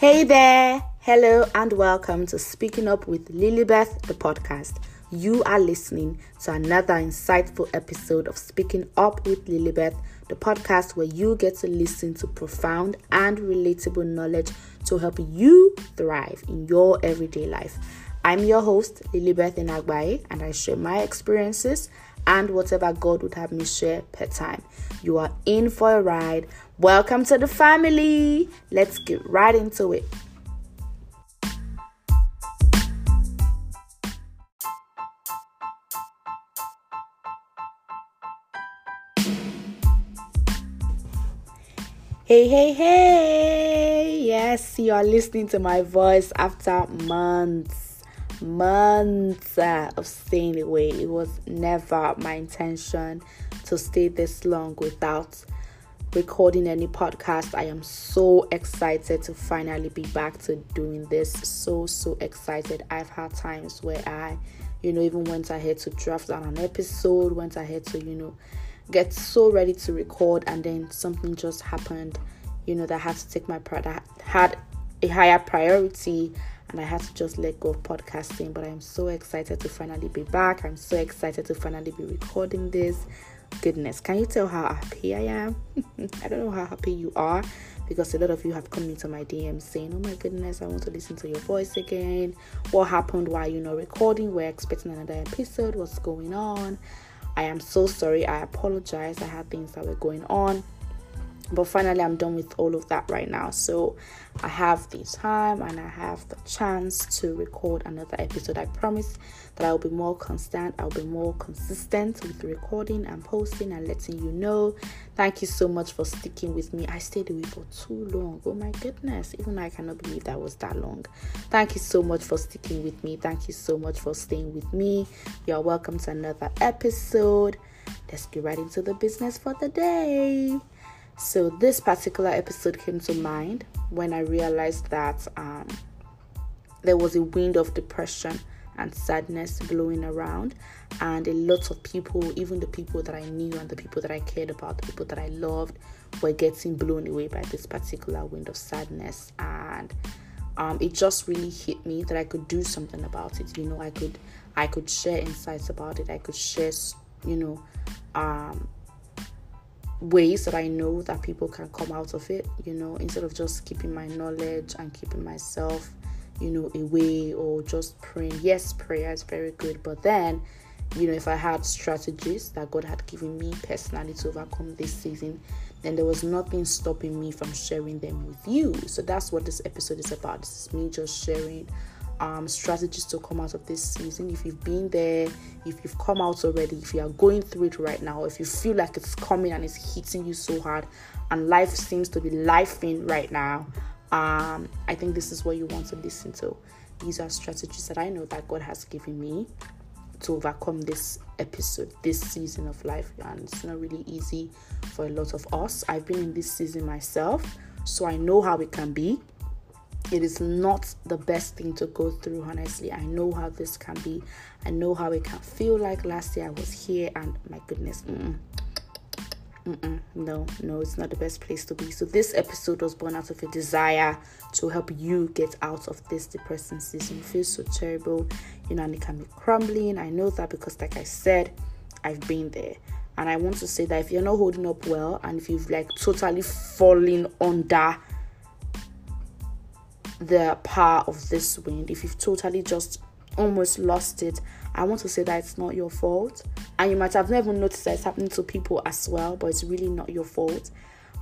Hey there, hello, and welcome to Speaking Up with Lilibeth, the podcast. You are listening to another insightful episode of Speaking Up with Lilibeth, the podcast where you get to listen to profound and relatable knowledge to help you thrive in your everyday life. I'm your host, Lilibeth Inagbaye, and I share my experiences and whatever God would have me share per time. You are in for a ride. Welcome to the family. Let's get right into it. Hey, hey, hey! Yes, you are listening to my voice after months, months uh, of staying away. It was never my intention to stay this long without recording any podcast. I am so excited to finally be back to doing this. So, so excited. I've had times where I, you know, even went ahead to draft on an episode, went ahead to, you know, get so ready to record and then something just happened you know that I had to take my that had a higher priority and I had to just let go of podcasting but I'm so excited to finally be back I'm so excited to finally be recording this goodness can you tell how happy I am I don't know how happy you are because a lot of you have come into my DM saying, Oh my goodness, I want to listen to your voice again. What happened while you not recording? We're expecting another episode. What's going on? I am so sorry. I apologize. I had things that were going on but finally i'm done with all of that right now. So i have the time and i have the chance to record another episode. I promise that i'll be more constant i'll be more consistent with recording and posting and letting you know. Thank you so much for sticking with me. I stayed away for too long. Oh my goodness. Even i cannot believe that was that long. Thank you so much for sticking with me. Thank you so much for staying with me. You're welcome to another episode. Let's get right into the business for the day so, this particular episode came to mind when I realized that um, there was a wind of depression and sadness blowing around, and a lot of people, even the people that I knew and the people that I cared about, the people that I loved, were getting blown away by this particular wind of sadness. And um, it just really hit me that I could do something about it. You know, I could I could share insights about it. I could share, you know, um, ways that I know that people can come out of it, you know, instead of just keeping my knowledge and keeping myself, you know, away or just praying. Yes, prayer is very good, but then, you know, if I had strategies that God had given me personally to overcome this season, then there was nothing stopping me from sharing them with you. So that's what this episode is about. This is me just sharing um, strategies to come out of this season. If you've been there, if you've come out already, if you are going through it right now, if you feel like it's coming and it's hitting you so hard, and life seems to be lifing right now, um, I think this is what you want to listen to. These are strategies that I know that God has given me to overcome this episode, this season of life, and it's not really easy for a lot of us. I've been in this season myself, so I know how it can be it is not the best thing to go through honestly. I know how this can be. I know how it can feel like. Last year i was here and my goodness mm-mm, mm-mm, no no it's not the best place to be. So this episode was born out of a desire to help you get out of this depressing season. It feels so terrible you know and it can be crumbling. I know that because like i said i've been there. And i want to say that if you're not holding up well and if you've like totally fallen under the power of this wind, if you've totally just almost lost it, I want to say that it's not your fault. And you might have never noticed that it's happening to people as well, but it's really not your fault.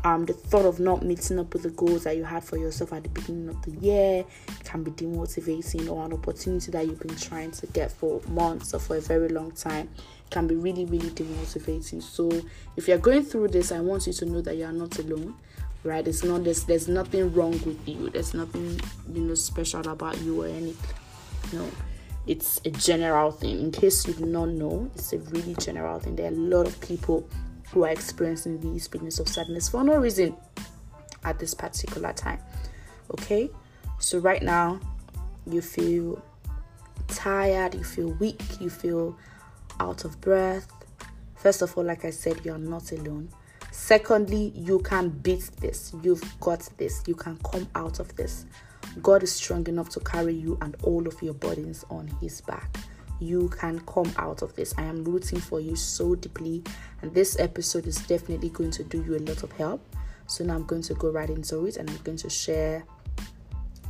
Um, the thought of not meeting up with the goals that you had for yourself at the beginning of the year can be demotivating, or an opportunity that you've been trying to get for months or for a very long time can be really, really demotivating. So, if you're going through this, I want you to know that you are not alone right? It's not there's there's nothing wrong with you. There's nothing you know special about you or anything no it's a general thing. In case you do not know it's a really general thing. There are a lot of people who are experiencing these feelings of sadness for no reason at this particular time okay? So right now you feel tired you feel weak you feel out of breath. First of all like i said you're not alone Secondly, you can beat this. You've got this. You can come out of this. God is strong enough to carry you and all of your burdens on His back. You can come out of this. I am rooting for you so deeply, and this episode is definitely going to do you a lot of help. So now I'm going to go right into it and I'm going to share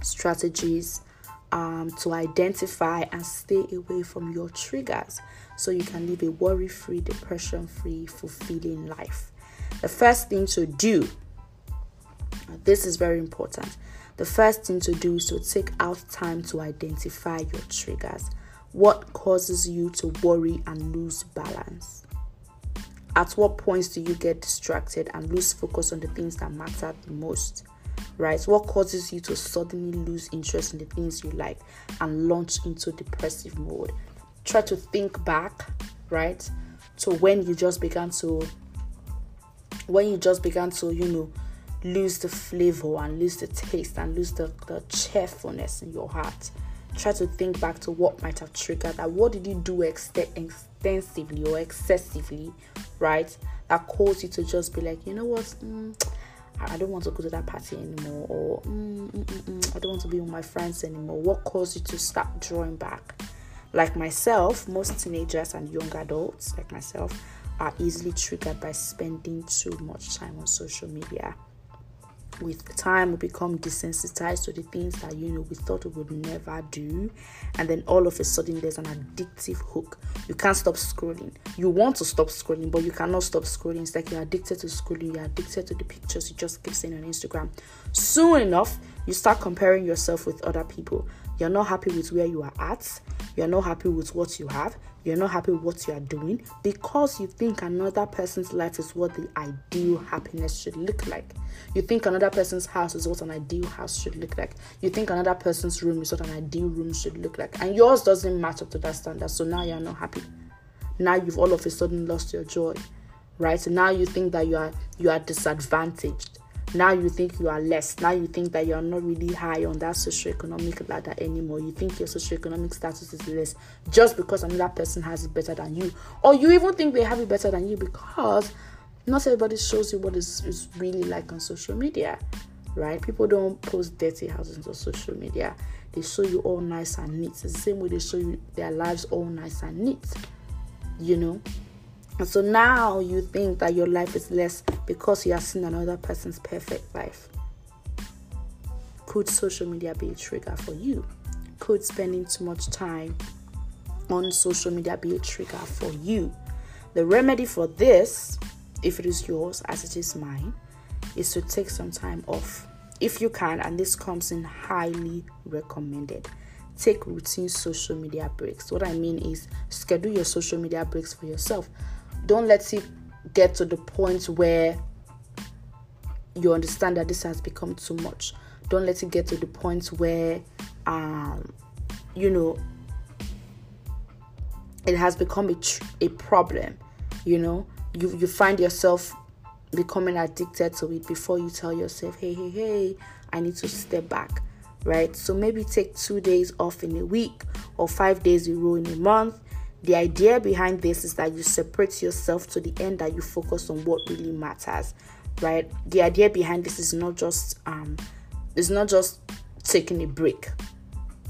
strategies um, to identify and stay away from your triggers so you can live a worry free, depression free, fulfilling life. The first thing to do, this is very important. The first thing to do is to take out time to identify your triggers. What causes you to worry and lose balance? At what points do you get distracted and lose focus on the things that matter the most? Right? What causes you to suddenly lose interest in the things you like and launch into depressive mode? Try to think back, right, to when you just began to when you just began to, you know, lose the flavor and lose the taste and lose the, the cheerfulness in your heart. Try to think back to what might have triggered that. What did you do ex- extensively or excessively, right? That caused you to just be like, you know what? Mm, I don't want to go to that party anymore, or mm, mm, mm, mm I don't want to be with my friends anymore. What caused you to start drawing back? Like myself, most teenagers and young adults, like myself, are easily triggered by spending too much time on social media. With time, we become desensitized to the things that you know we thought we would never do, and then all of a sudden there's an addictive hook. You can't stop scrolling. You want to stop scrolling, but you cannot stop scrolling. It's like you're addicted to scrolling, you're addicted to the pictures you just keep seeing on Instagram. Soon enough, you start comparing yourself with other people. You're not happy with where you are at you're not happy with what you have, you're not happy with what you are doing because you think another person's life is what the ideal happiness should look like. You think another person's house is what an ideal house should look like. You think another person's room is what an ideal room should look like. And yours doesn't match up to that standard. So now you're not happy. Now you've all of a sudden lost your joy. Right? So now you think that you are you are disadvantaged now you think you are less. Now you think that you're not really high on that socioeconomic ladder anymore. You think your socioeconomic status is less just because another person has it better than you. Or you even think they have it better than you because not everybody shows you what is, is really like on social media right? People don't post dirty houses on social media. They show you all nice and neat. It's the same way they show you their lives all nice and neat you know so now you think that your life is less because you have seen another person's perfect life. Could social media be a trigger for you? Could spending too much time on social media be a trigger for you? The remedy for this, if it is yours as it is mine, is to take some time off. If you can, and this comes in highly recommended take routine social media breaks. What I mean is schedule your social media breaks for yourself don't let it get to the point where you understand that this has become too much. Don't let it get to the point where um you know it has become a, tr- a problem you know? You you find yourself becoming addicted to it before you tell yourself hey hey hey i need to step back right? So maybe take two days off in a week or five days in a row in a month the idea behind this is that you separate yourself to the end that you focus on what really matters, right? The idea behind this is not just um it's not just taking a break,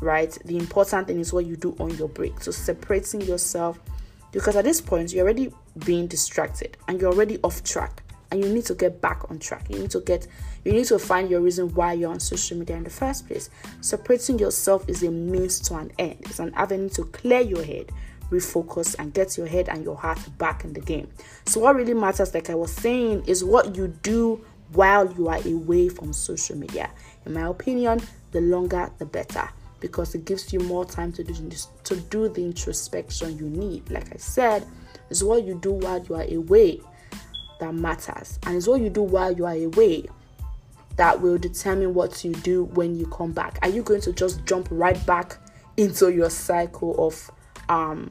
right? The important thing is what you do on your break. So separating yourself because at this point you're already being distracted and you're already off track and you need to get back on track. You need to get you need to find your reason why you're on social media in the first place. Separating yourself is a means to an end. It's an avenue to clear your head refocus and get your head and your heart back in the game. So, what really matters, like I was saying, is what you do while you are away from social media. In my opinion, the longer the better because it gives you more time to do to do the introspection you need. Like I said, it's what you do while you are away that matters, and it's what you do while you are away that will determine what you do when you come back. Are you going to just jump right back into your cycle of um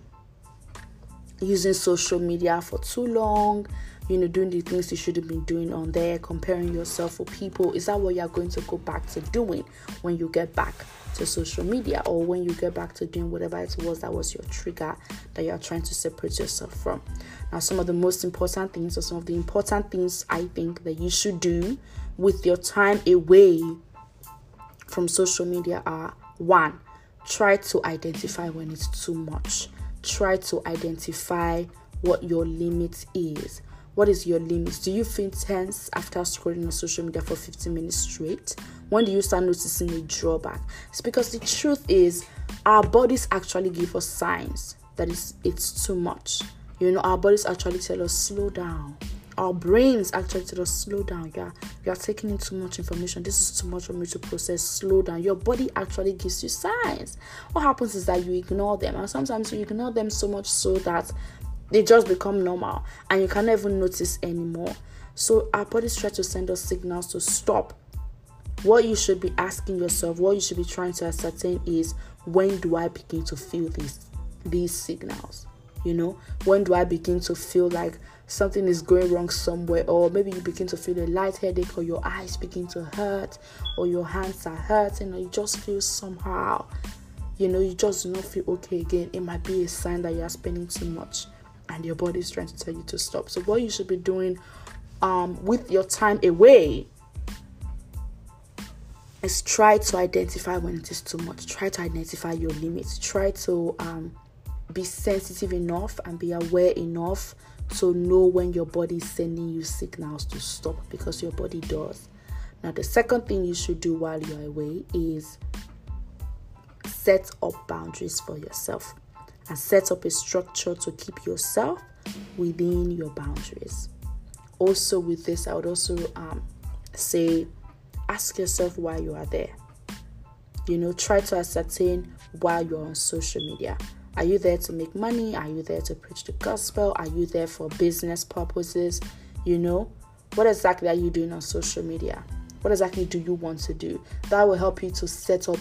using social media for too long, you know, doing the things you should have been doing on there, comparing yourself with people. Is that what you're going to go back to doing when you get back to social media or when you get back to doing whatever it was that was your trigger that you're trying to separate yourself from? Now, some of the most important things, or some of the important things I think that you should do with your time away from social media are one, try to identify when it's too much. Try to identify what your limit is. What is your limit? Do you feel tense after scrolling on social media for 15 minutes straight? When do you start noticing a drawback? It's because the truth is, our bodies actually give us signs that it's, it's too much. You know, our bodies actually tell us slow down. Our brains actually tell us slow down. Yeah, you are taking in too much information. This is too much for me to process. Slow down. Your body actually gives you signs. What happens is that you ignore them, and sometimes you ignore them so much so that they just become normal and you can't even notice anymore. So our bodies try to send us signals to stop. What you should be asking yourself, what you should be trying to ascertain is when do I begin to feel these these signals? You know, when do I begin to feel like something is going wrong somewhere, or maybe you begin to feel a light headache, or your eyes begin to hurt, or your hands are hurting, or you just feel somehow, you know, you just do not feel okay again. It might be a sign that you are spending too much and your body is trying to tell you to stop. So, what you should be doing um, with your time away is try to identify when it is too much. Try to identify your limits. Try to um, be sensitive enough and be aware enough to know when your body is sending you signals to stop because your body does. Now, the second thing you should do while you're away is set up boundaries for yourself and set up a structure to keep yourself within your boundaries. Also, with this, I would also um, say ask yourself why you are there. You know, try to ascertain why you're on social media. Are you there to make money? Are you there to preach the gospel? Are you there for business purposes? You know, what exactly are you doing on social media? What exactly do you want to do? That will help you to set up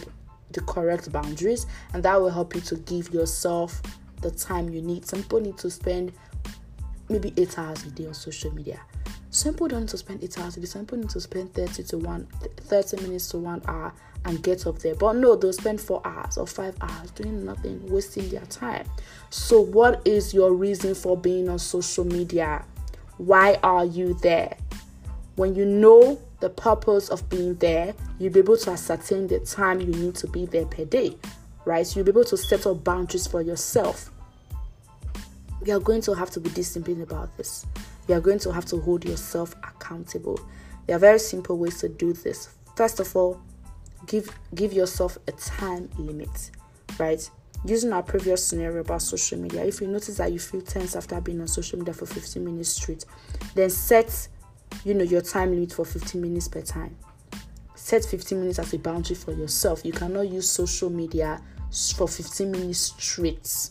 the correct boundaries, and that will help you to give yourself the time you need. Some people need to spend maybe eight hours a day on social media. Some people don't need to spend eight hours. Some people need to spend 30 to one 30 minutes to one hour and get up there. But no, they'll spend four hours or five hours doing nothing, wasting their time. So, what is your reason for being on social media? Why are you there? When you know the purpose of being there, you'll be able to ascertain the time you need to be there per day, right? So you'll be able to set up boundaries for yourself. You are going to have to be disciplined about this. You are going to have to hold yourself accountable. There are very simple ways to do this. First of all, give give yourself a time limit, right? Using our previous scenario about social media, if you notice that you feel tense after being on social media for 15 minutes straight, then set you know your time limit for 15 minutes per time set 15 minutes as a boundary for yourself you cannot use social media for 15 minutes straight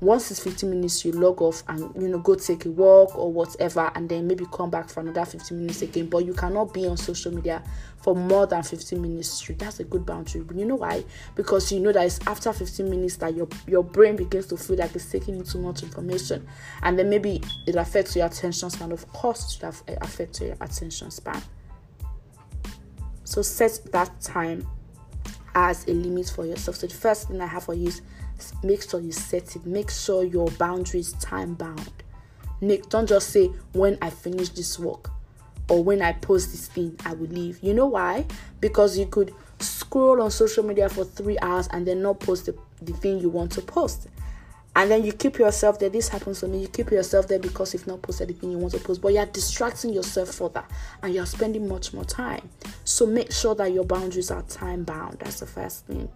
once it's 15 minutes you log off and you know go take a walk or whatever and then maybe come back for another 15 minutes again. But you cannot be on social media for more than 15 minutes straight. That's a good boundary. But you know why? Because you know that it's after 15 minutes that your your brain begins to feel like it's taking in too much information. And then maybe it affects your attention span. Of course it eh, affects your attention span. So set that time as a limit for yourself. So the first thing i have for you is make sure you set it make sure your boundaries time bound Nick, don't just say when i finish this work or when i post this thing i will leave you know why because you could scroll on social media for three hours and then not post the, the thing you want to post and then you keep yourself there. This happens to me. You keep yourself there because you've not posted anything you want to post, but you're distracting yourself further and you're spending much more time. So make sure that your boundaries are time bound. That's the first thing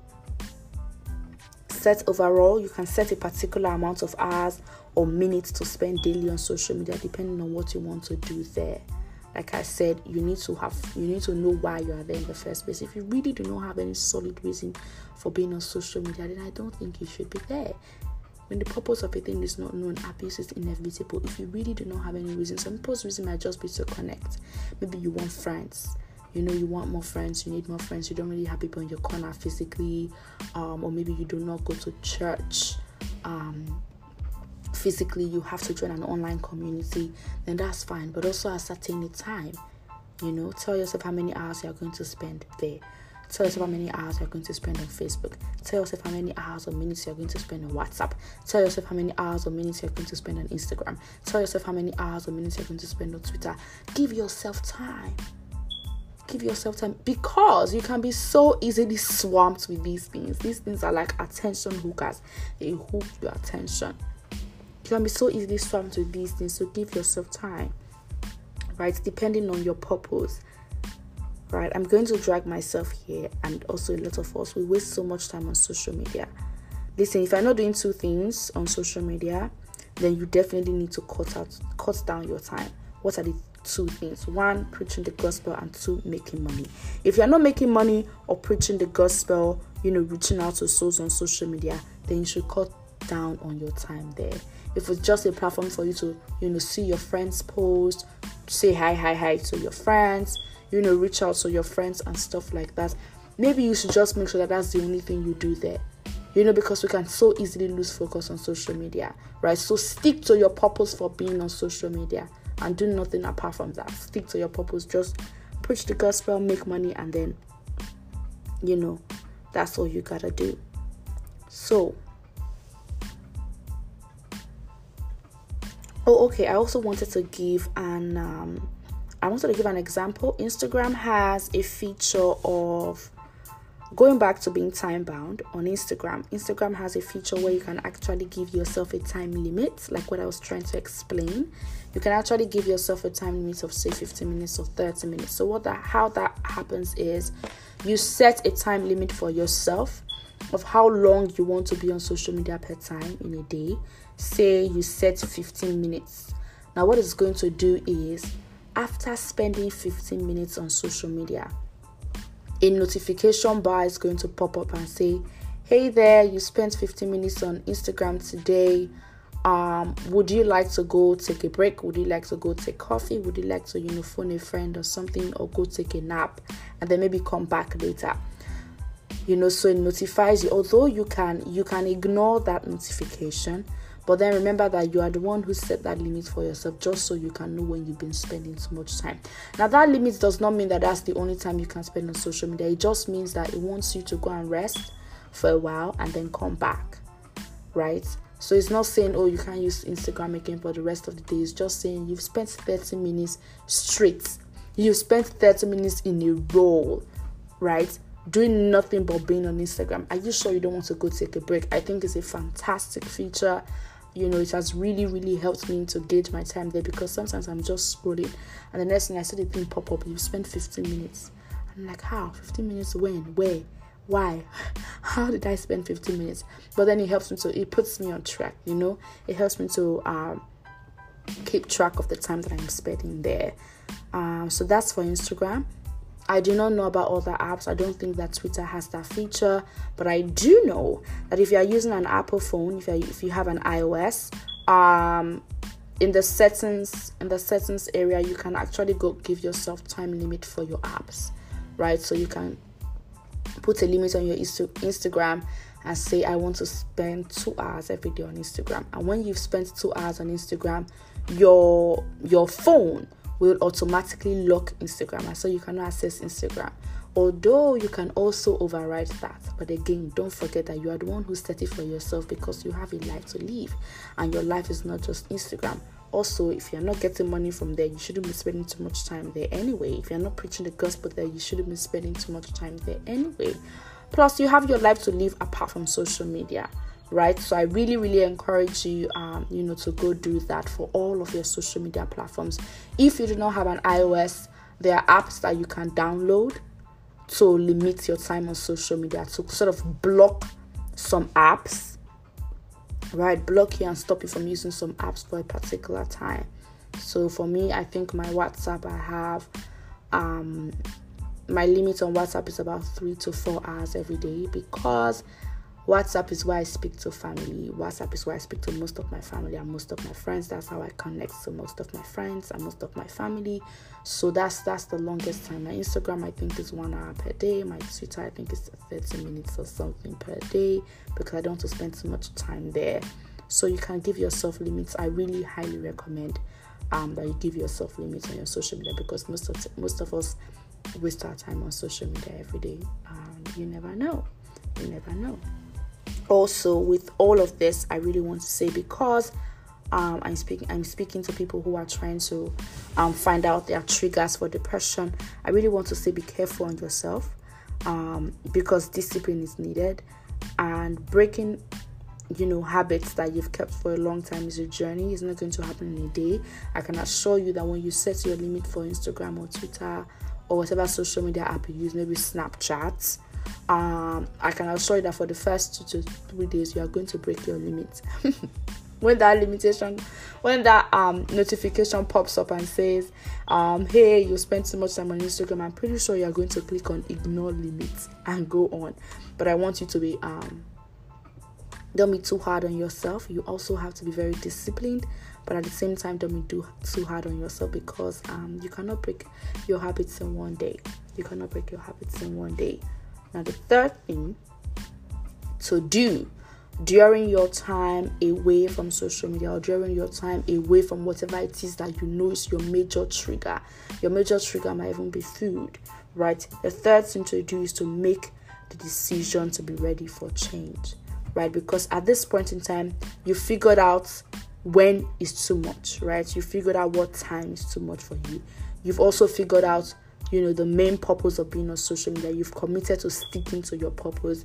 set overall you can set a particular amount of hours or minutes to spend daily on social media depending on what you want to do there like i said you need to have you need to know why you are there in the first place if you really do not have any solid reason for being on social media then i don't think you should be there when the purpose of a thing is not known, abuse is inevitable. If you really do not have any reason, some people's reason might just be to connect. Maybe you want friends you know you want more friends you need more friends you don't really have people in your corner physically um, or maybe you do not go to church um, physically you have to join an online community then that's fine but also ascertain the time you know tell yourself how many hours you're going to spend there Tell yourself how many hours you're going to spend on Facebook. Tell yourself how many hours or minutes you're going to spend on WhatsApp. Tell yourself how many hours or minutes you're going to spend on Instagram. Tell yourself how many hours or minutes you're going to spend on Twitter. Give yourself time give yourself time because you can be so easily swamped with these things. These things are like attention hookers, they hook your attention. You can be so easily swamped with these things, so give yourself time, right? Depending on your purpose, right? I'm going to drag myself here, and also a lot of us we waste so much time on social media. Listen, if you're not doing two things on social media, then you definitely need to cut out, cut down your time. What are the two things. One preaching the gospel and two making money. If you're not making money or preaching the gospel you know reaching out to souls on social media then you should cut down on your time there. If it's just a platform for you to you know see your friends post say hi hi hi to your friends you know reach out to your friends and stuff like that maybe you should just make sure that that's the only thing you do there. You know because we can so easily lose focus on social media right? So stick to your purpose for being on social media and do nothing apart from that. Stick to your purpose. Just preach the gospel, make money, and then, you know, that's all you gotta do. So, oh, okay. I also wanted to give an um, I wanted to give an example. Instagram has a feature of going back to being time bound on Instagram. Instagram has a feature where you can actually give yourself a time limit, like what I was trying to explain. You can actually give yourself a time limit of say 15 minutes or 30 minutes. So what that how that happens is you set a time limit for yourself of how long you want to be on social media per time in a day. Say you set 15 minutes. Now what it's going to do is after spending 15 minutes on social media a notification bar is going to pop up and say hey there you spent 15 minutes on instagram today. Um would you like to go take a break? Would you like to go take coffee? Would you like to you know phone a friend or something or go take a nap and then maybe come back later? You know so it notifies you although you can you can ignore that notification but then remember that you are the one who set that limit for yourself just so you can know when you've been spending too much time now that limit does not mean that that's the only time you can spend on social media it just means that it wants you to go and rest for a while and then come back right so it's not saying, oh, you can't use Instagram again for the rest of the day. It's just saying you've spent 30 minutes straight. You've spent 30 minutes in a row, right? Doing nothing but being on Instagram. Are you sure you don't want to go take a break? I think it's a fantastic feature. You know, it has really, really helped me to gauge my time there because sometimes I'm just scrolling and the next thing I see the thing pop up, you've spent 15 minutes. I'm like, how? 15 minutes when? Where? why how did i spend 15 minutes but then it helps me to it puts me on track you know it helps me to um, keep track of the time that i'm spending there um, so that's for instagram i do not know about other apps i don't think that twitter has that feature but i do know that if you are using an apple phone if you, if you have an ios um, in the settings in the settings area you can actually go give yourself time limit for your apps right so you can put a limit on your Instagram and say I want to spend 2 hours every day on Instagram. And when you've spent 2 hours on Instagram, your your phone will automatically lock Instagram. And so you cannot access Instagram. Although you can also override that, but again, don't forget that you are the one who set it for yourself because you have a life to live, and your life is not just Instagram. Also if you're not getting money from there you shouldn't be spending too much time there anyway. If you're not preaching the gospel there you shouldn't be spending too much time there anyway. Plus you have your life to live apart from social media right? So i really really encourage you um you know to go do that for all of your social media platforms. If you do not have an ios there are apps that you can download to limit your time on social media to sort of block some apps right? Block you and stop you from using some apps for a particular time. So for me i think my whatsapp i have um my limit on whatsapp is about three to four hours every day because WhatsApp is where I speak to family. WhatsApp is where I speak to most of my family and most of my friends. That's how I connect to most of my friends and most of my family. So that's that's the longest time. My Instagram I think is one hour per day. My Twitter I think is 30 minutes or something per day because I don't want to spend too much time there. So you can give yourself limits. I really highly recommend um, that you give yourself limits on your social media because most of most of us waste our time on social media every day. Um, you never know. You never know also with all of this i really want to say because um, I'm speaking I'm speaking to people who are trying to um, find out their triggers for depression. I really want to say be careful on yourself um, because discipline is needed. And breaking you know habits that you've kept for a long time is a journey. It's not going to happen in a day. I can assure you that when you set your limit for instagram or twitter or whatever social media app you use maybe snapchat um, i can assure you that for the first two to three days you are going to break your limit. When that limitation when that um notification pops up and says um hey you spent too much time on instagram i'm pretty sure you're going to click on ignore limits and go on. But i want you to be um don't be too hard on yourself. You also have to be very disciplined but at the same time don't be too, too hard on yourself because um you cannot break your habits in one day. You cannot break your habits in one day now the third thing to do during your time away from social media or during your time away from whatever it is that you know is your major trigger. Your major trigger might even be food, right? The third thing to do is to make the decision to be ready for change, right? Because at this point in time, you figured out when is too much, right? You figured out what time is too much for you. You've also figured out you know the main purpose of being on social media. You've committed to sticking to your purpose.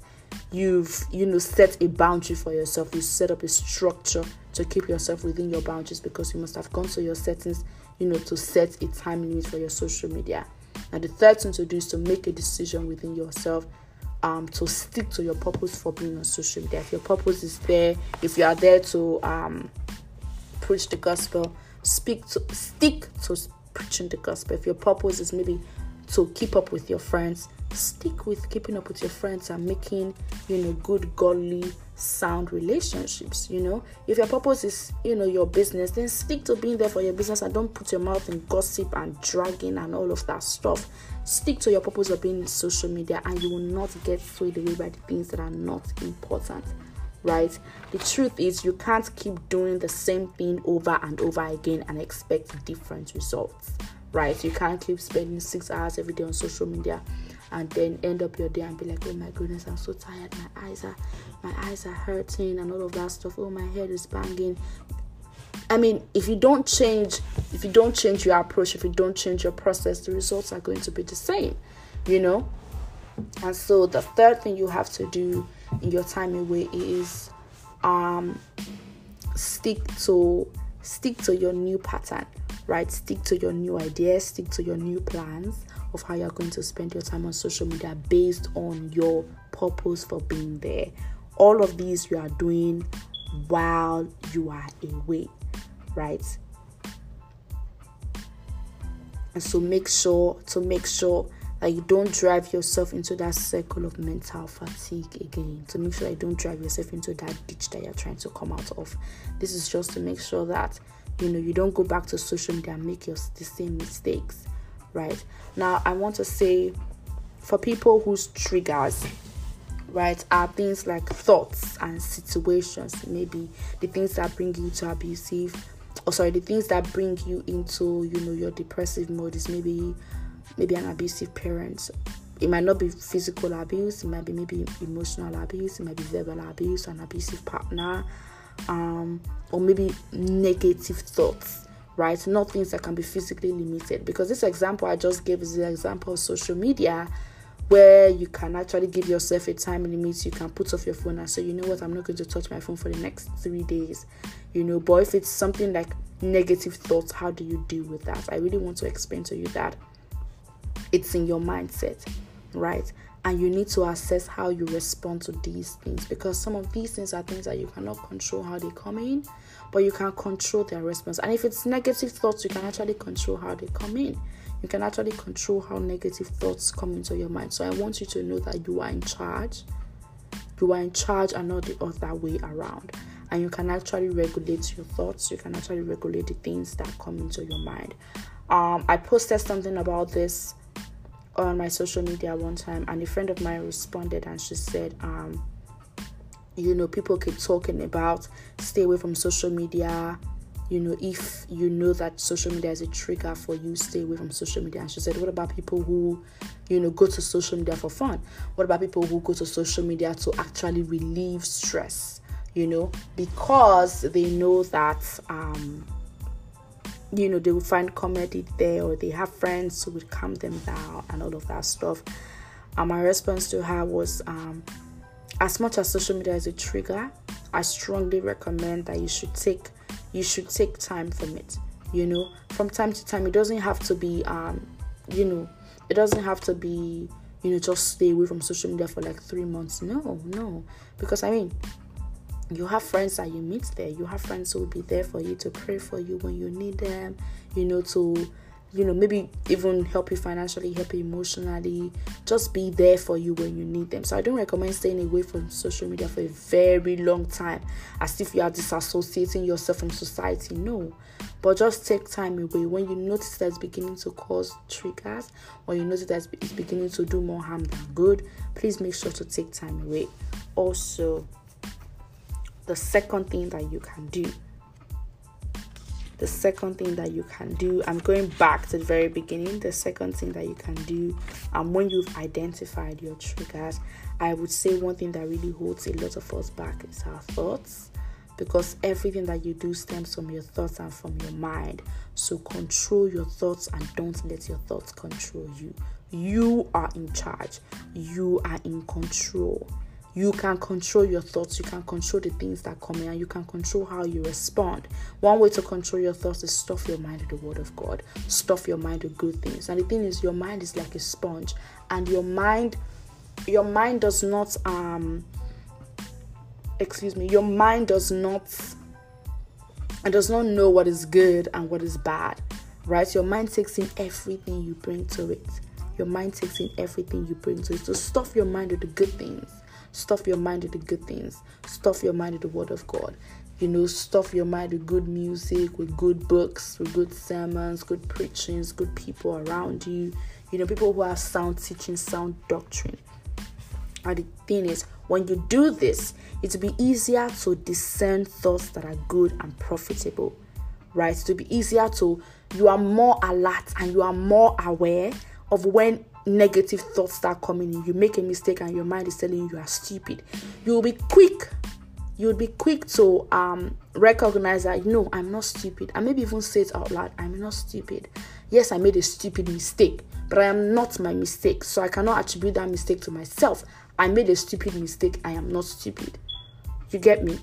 You've you know set a boundary for yourself. You set up a structure to keep yourself within your boundaries because you must have gone to your settings you know to set a time limit for your social media. And the third thing to do is to make a decision within yourself um, to stick to your purpose for being on social media. If your purpose is there if you are there to um, preach the gospel speak to stick to preaching the gospel. If your purpose is maybe to keep up with your friends stick with keeping up with your friends and making you know good godly sound relationships you know. If your purpose is you know your business then stick to being there for your business and don't put your mouth in gossip and dragging and all of that stuff. Stick to your purpose of being in social media and you will not get swayed away by the things that are not important right? The truth is you can't keep doing the same thing over and over again and expect different results right? You can't keep spending six hours every day on social media and then end up your day and be like oh my goodness i'm so tired. My eyes are my eyes are hurting and all of that stuff. Oh my head is banging. I mean if you don't change if you don't change your approach if you don't change your process the results are going to be the same you know? And so the third thing you have to do in your time away is um stick to stick to your new pattern right stick to your new ideas stick to your new plans of how you're going to spend your time on social media based on your purpose for being there. All of these you are doing while you are away, right? And so make sure to make sure that you don't drive yourself into that circle of mental fatigue again. To make sure that you don't drive yourself into that ditch that you're trying to come out of. This is just to make sure that you know you don't go back to social media and make your the same mistakes right? Now, I want to say for people whose triggers, right, are things like thoughts and situations, maybe the things that bring you to abusive, or sorry, the things that bring you into, you know, your depressive mode is maybe maybe an abusive parent. It might not be physical abuse, it might be maybe emotional abuse, it might be verbal abuse, an abusive partner, um, or maybe negative thoughts right? Not things that can be physically limited. Because this example I just gave is the example of social media where you can actually give yourself a time limit. You can put off your phone and say, you know what, I'm not going to touch my phone for the next three days. You know, but if it's something like negative thoughts, how do you deal with that? I really want to explain to you that it's in your mindset, right? And you need to assess how you respond to these things because some of these things are things that you cannot control how they come in but you can control their response. And if it's negative thoughts, you can actually control how they come in. You can actually control how negative thoughts come into your mind. So I want you to know that you are in charge. You are in charge and not the other way around. And you can actually regulate your thoughts. You can actually regulate the things that come into your mind. Um, I posted something about this on my social media one time, and a friend of mine responded and she said, um, you know people keep talking about stay away from social media. You know if you know that social media is a trigger for you stay away from social media. And she said what about people who you know go to social media for fun? What about people who go to social media to actually relieve stress you know, because they know that um you know they will find comedy there or they have friends who would calm them down and all of that stuff. And my response to her was um as much as social media is a trigger, I strongly recommend that you should take you should take time from it. You know, from time to time, it doesn't have to be um, you know, it doesn't have to be you know just stay away from social media for like three months. No, no, because I mean, you have friends that you meet there. You have friends who will be there for you to pray for you when you need them. You know to you know, maybe even help you financially, help you emotionally, just be there for you when you need them. So I don't recommend staying away from social media for a very long time as if you are disassociating yourself from society. No. But just take time away when you notice that it's beginning to cause triggers or you notice that it's beginning to do more harm than good. Please make sure to take time away. Also, the second thing that you can do the second thing that you can do i'm going back to the very beginning. The second thing that you can do and um, when you've identified your triggers i would say one thing that really holds a lot of us back is our thoughts because everything that you do stems from your thoughts and from your mind. So control your thoughts and don't let your thoughts control you. You are in charge. You are in control you can control your thoughts you can control the things that come in and you can control how you respond. One way to control your thoughts is stuff your mind with the word of god. Stuff your mind with good things. And the thing is your mind is like a sponge. And your mind your mind does not um excuse me your mind does not and does not know what is good and what is bad right? Your mind takes in everything you bring to it. Your mind takes in everything you bring to it. So stuff your mind with the good things Stuff your mind with the good things. Stuff your mind with the Word of God. You know, stuff your mind with good music, with good books, with good sermons, good preachings, good people around you. You know, people who have sound teaching, sound doctrine. And the thing is, when you do this, it will be easier to discern thoughts that are good and profitable, right? To be easier to, you are more alert and you are more aware of when negative thoughts start coming in, you make a mistake and your mind is telling you you are stupid, you will be quick. You'll be quick to um, recognize that no, I'm not stupid, and maybe even say it out loud. I'm not stupid. Yes, I made a stupid mistake, but I am not my mistake, so I cannot attribute that mistake to myself. I made a stupid mistake. I am not stupid. You get me?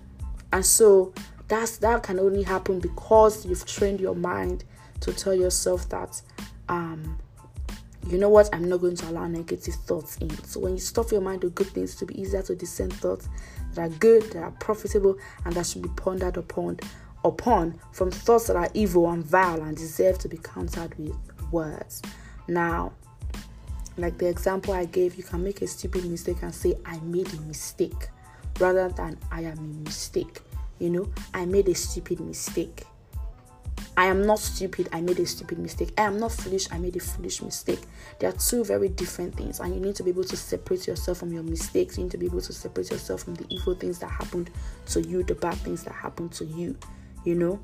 And so that's that can only happen because you've trained your mind to tell yourself that um you know what? I'm not going to allow negative thoughts in. So when you stuff your mind with good things, to be easier to discern thoughts that are good, that are profitable, and that should be pondered upon upon from thoughts that are evil and vile and deserve to be countered with words. Now, like the example I gave, you can make a stupid mistake and say, I made a mistake, rather than I am a mistake. You know, I made a stupid mistake. I am not stupid, I made a stupid mistake. I am not foolish, I made a foolish mistake. They are two very different things, and you need to be able to separate yourself from your mistakes. You need to be able to separate yourself from the evil things that happened to you, the bad things that happened to you, you know.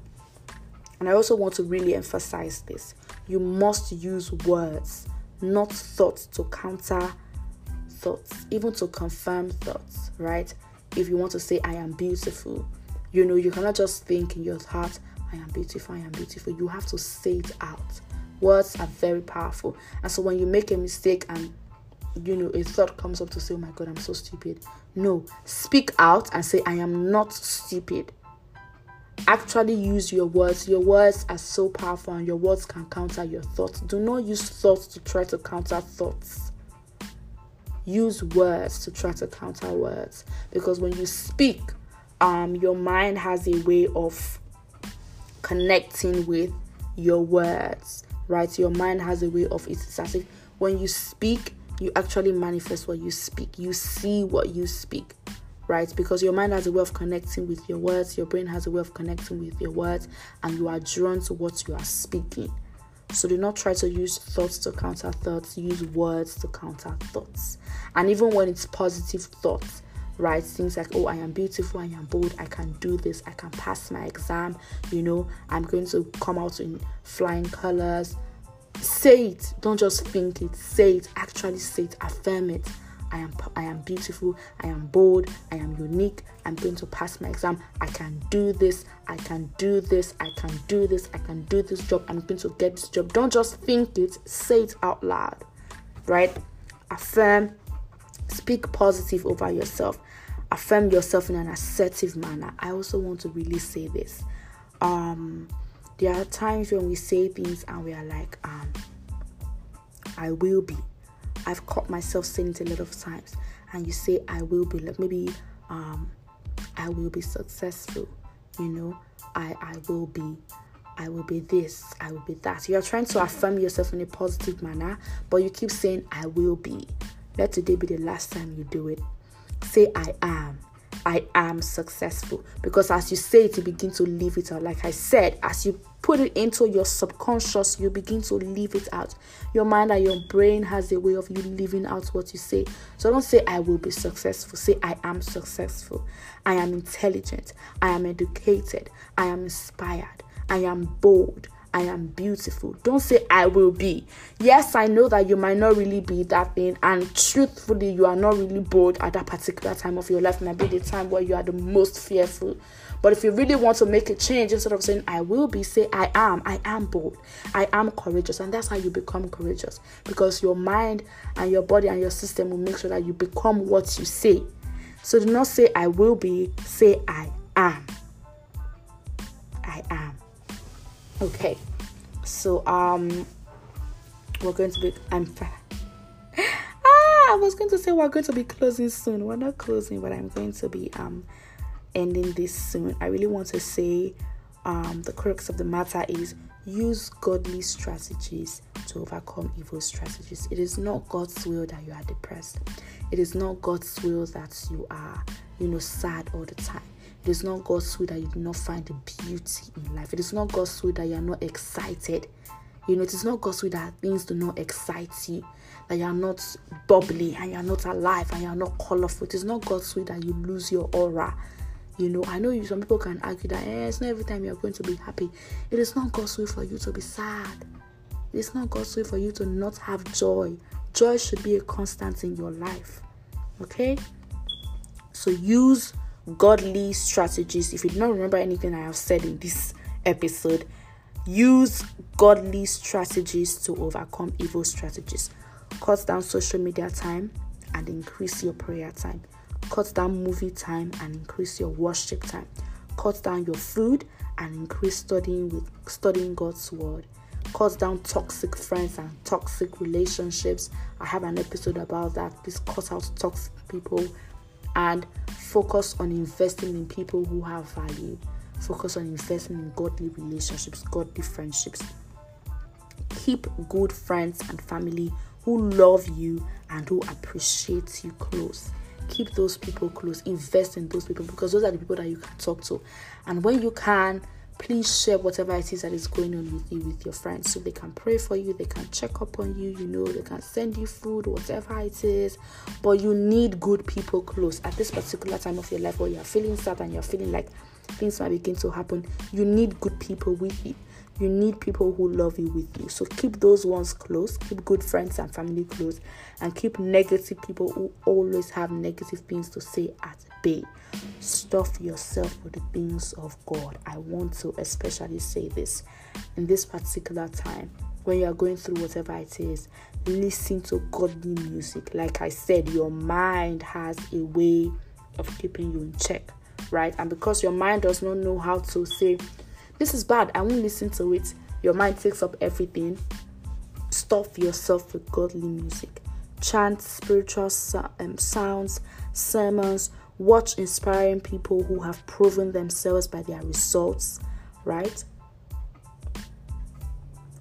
And I also want to really emphasize this you must use words, not thoughts, to counter thoughts, even to confirm thoughts, right? If you want to say, I am beautiful, you know, you cannot just think in your heart, I am beautiful, I am beautiful. You have to say it out. Words are very powerful. And so when you make a mistake and you know a thought comes up to say, Oh my god, I'm so stupid. No, speak out and say, I am not stupid. Actually use your words. Your words are so powerful and your words can counter your thoughts. Do not use thoughts to try to counter thoughts. Use words to try to counter words. Because when you speak, um, your mind has a way of connecting with your words, right? Your mind has a way of it's as if when you speak, you actually manifest what you speak. You see what you speak, right? Because your mind has a way of connecting with your words, your brain has a way of connecting with your words, and you are drawn to what you are speaking. So do not try to use thoughts to counter thoughts, use words to counter thoughts. And even when it's positive thoughts, right? Things like, oh, I am beautiful, I am bold, I can do this, I can pass my exam, you know, I'm going to come out in flying colors. Say it, don't just think it, say it, actually say it, affirm it. I am I am beautiful, I am bold, I am unique, I'm going to pass my exam, I can do this, I can do this, I can do this, I can do this job, I'm going to get this job. Don't just think it, say it out loud. Right? Affirm, speak positive over yourself. Affirm yourself in an assertive manner. I also want to really say this. Um there are times when we say things and we are like, um, I will be. I've caught myself saying it a lot of times. And you say, I will be. Like maybe um, I will be successful. You know, I, I will be. I will be this, I will be that. You're trying to affirm yourself in a positive manner, but you keep saying, I will be. Let today be the last time you do it. Say, I am. I am successful. Because as you say it, you begin to live it out. Like I said, as you put it into your subconscious, you begin to live it out. Your mind and your brain has a way of you living out what you say. So don't say, I will be successful. Say, I am successful. I am intelligent. I am educated. I am inspired. I am bold. I am beautiful. Don't say I will be. Yes, I know that you might not really be that thing, and truthfully, you are not really bold at that particular time of your life. Might be the time where you are the most fearful. But if you really want to make a change, instead of saying I will be, say I am. I am bold. I am courageous, and that's how you become courageous. Because your mind and your body and your system will make sure that you become what you say. So do not say I will be. Say I am. I am. Okay, so um, we're going to be. I'm. ah, I was going to say we're going to be closing soon. We're not closing, but I'm going to be um ending this soon. I really want to say um the crux of the matter is use godly strategies to overcome evil strategies. It is not God's will that you are depressed. It is not God's will that you are, you know, sad all the time. It is not God's will that you do not find the beauty in life. It is not God's will that you are not excited. You know, it is not God's will that things do not excite you, that you are not bubbly and you are not alive and you are not colorful. It is not God's will that you lose your aura. You know, I know some people can argue that eh, it's not every time you're going to be happy. It is not God's will for you to be sad. It is not God's will for you to not have joy. Joy should be a constant in your life. Okay? So use godly strategies. If you do not remember anything I have said in this episode, use godly strategies to overcome evil strategies. Cut down social media time and increase your prayer time. Cut down movie time and increase your worship time. Cut down your food and increase studying with studying God's word. Cut down toxic friends and toxic relationships. I have an episode about that. Please cut out toxic people and focus on investing in people who have value. Focus on investing in godly relationships, godly friendships. Keep good friends and family who love you and who appreciate you close. Keep those people close. Invest in those people because those are the people that you can talk to. And when you can, please share whatever it is that is going on with you with your friends so they can pray for you they can check up on you you know they can send you food whatever it is. But you need good people close. At this particular time of your life where you're feeling sad and you're feeling like things might begin to happen you need good people with you you need people who love you with you. So keep those ones close, keep good friends and family close, and keep negative people who always have negative things to say at bay. Stuff yourself with the things of God. I want to especially say this in this particular time when you are going through whatever it is. Listen to godly music. Like I said, your mind has a way of keeping you in check, right? And because your mind does not know how to say, this is bad, I won't listen to it. Your mind takes up everything. Stuff yourself with godly music. Chant spiritual um, sounds, sermons. Watch inspiring people who have proven themselves by their results, right?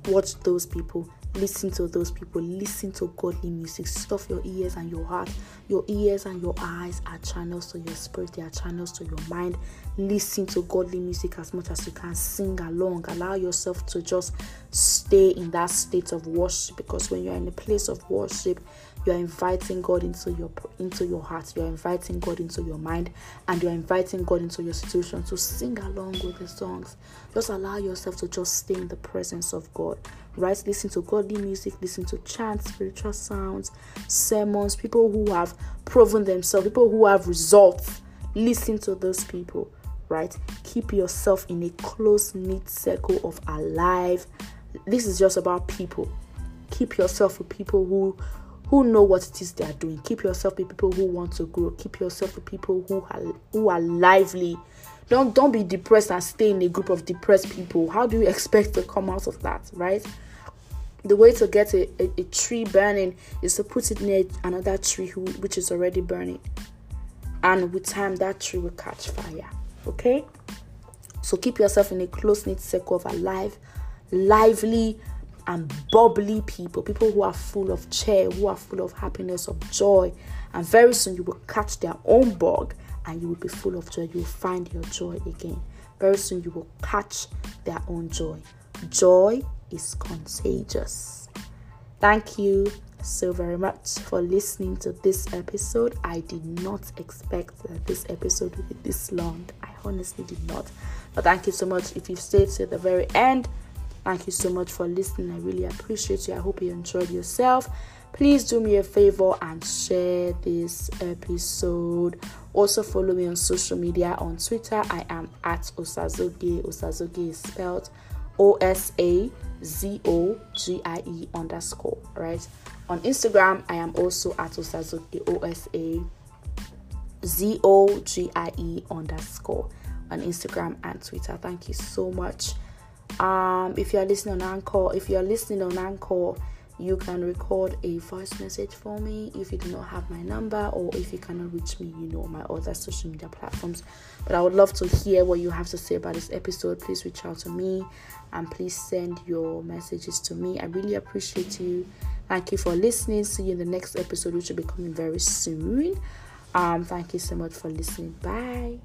Watch those people Listen to those people. Listen to godly music. Stuff your ears and your heart. Your ears and your eyes are channels to your spirit, they are channels to your mind. Listen to godly music as much as you can. Sing along. Allow yourself to just stay in that state of worship because when you're in a place of worship, you're inviting God into your into your heart. You're inviting God into your mind, and you're inviting God into your situation to sing along with the songs. Just allow yourself to just stay in the presence of God. Right? Listen to godly music, listen to chants, spiritual sounds, sermons, people who have proven themselves, people who have results. Listen to those people. Right? Keep yourself in a close knit circle of alive. This is just about people keep yourself with people who who know what it is they are doing. Keep yourself with people who want to grow. Keep yourself with people who are who are lively. Don't don't be depressed and stay in a group of depressed people. How do you expect to come out of that, right? The way to get a, a, a tree burning is to put it near another tree who, which is already burning. And with time that tree will catch fire. Okay? So keep yourself in a close-knit circle of a alive, lively, and bubbly people, people who are full of cheer, who are full of happiness, of joy. And very soon you will catch their own bug and you will be full of joy. You will find your joy again. Very soon you will catch their own joy. Joy is contagious. Thank you so very much for listening to this episode. I did not expect that this episode would be this long. I honestly did not. But thank you so much if you've stayed to the very end. Thank you so much for listening. I really appreciate you. I hope you enjoyed yourself. Please do me a favor and share this episode. Also, follow me on social media on Twitter. I am at Osazogie. Osazogie is spelled O S A Z O G I E underscore. Right. On Instagram, I am also at Osazogie. O S A Z O G I E underscore on Instagram and Twitter. Thank you so much. Um, if you are listening on Anchor, if you are listening on Anchor, you can record a voice message for me if you do not have my number or if you cannot reach me, you know, my other social media platforms. But I would love to hear what you have to say about this episode. Please reach out to me and please send your messages to me. I really appreciate you. Thank you for listening. See you in the next episode, which will be coming very soon. Um, thank you so much for listening. Bye.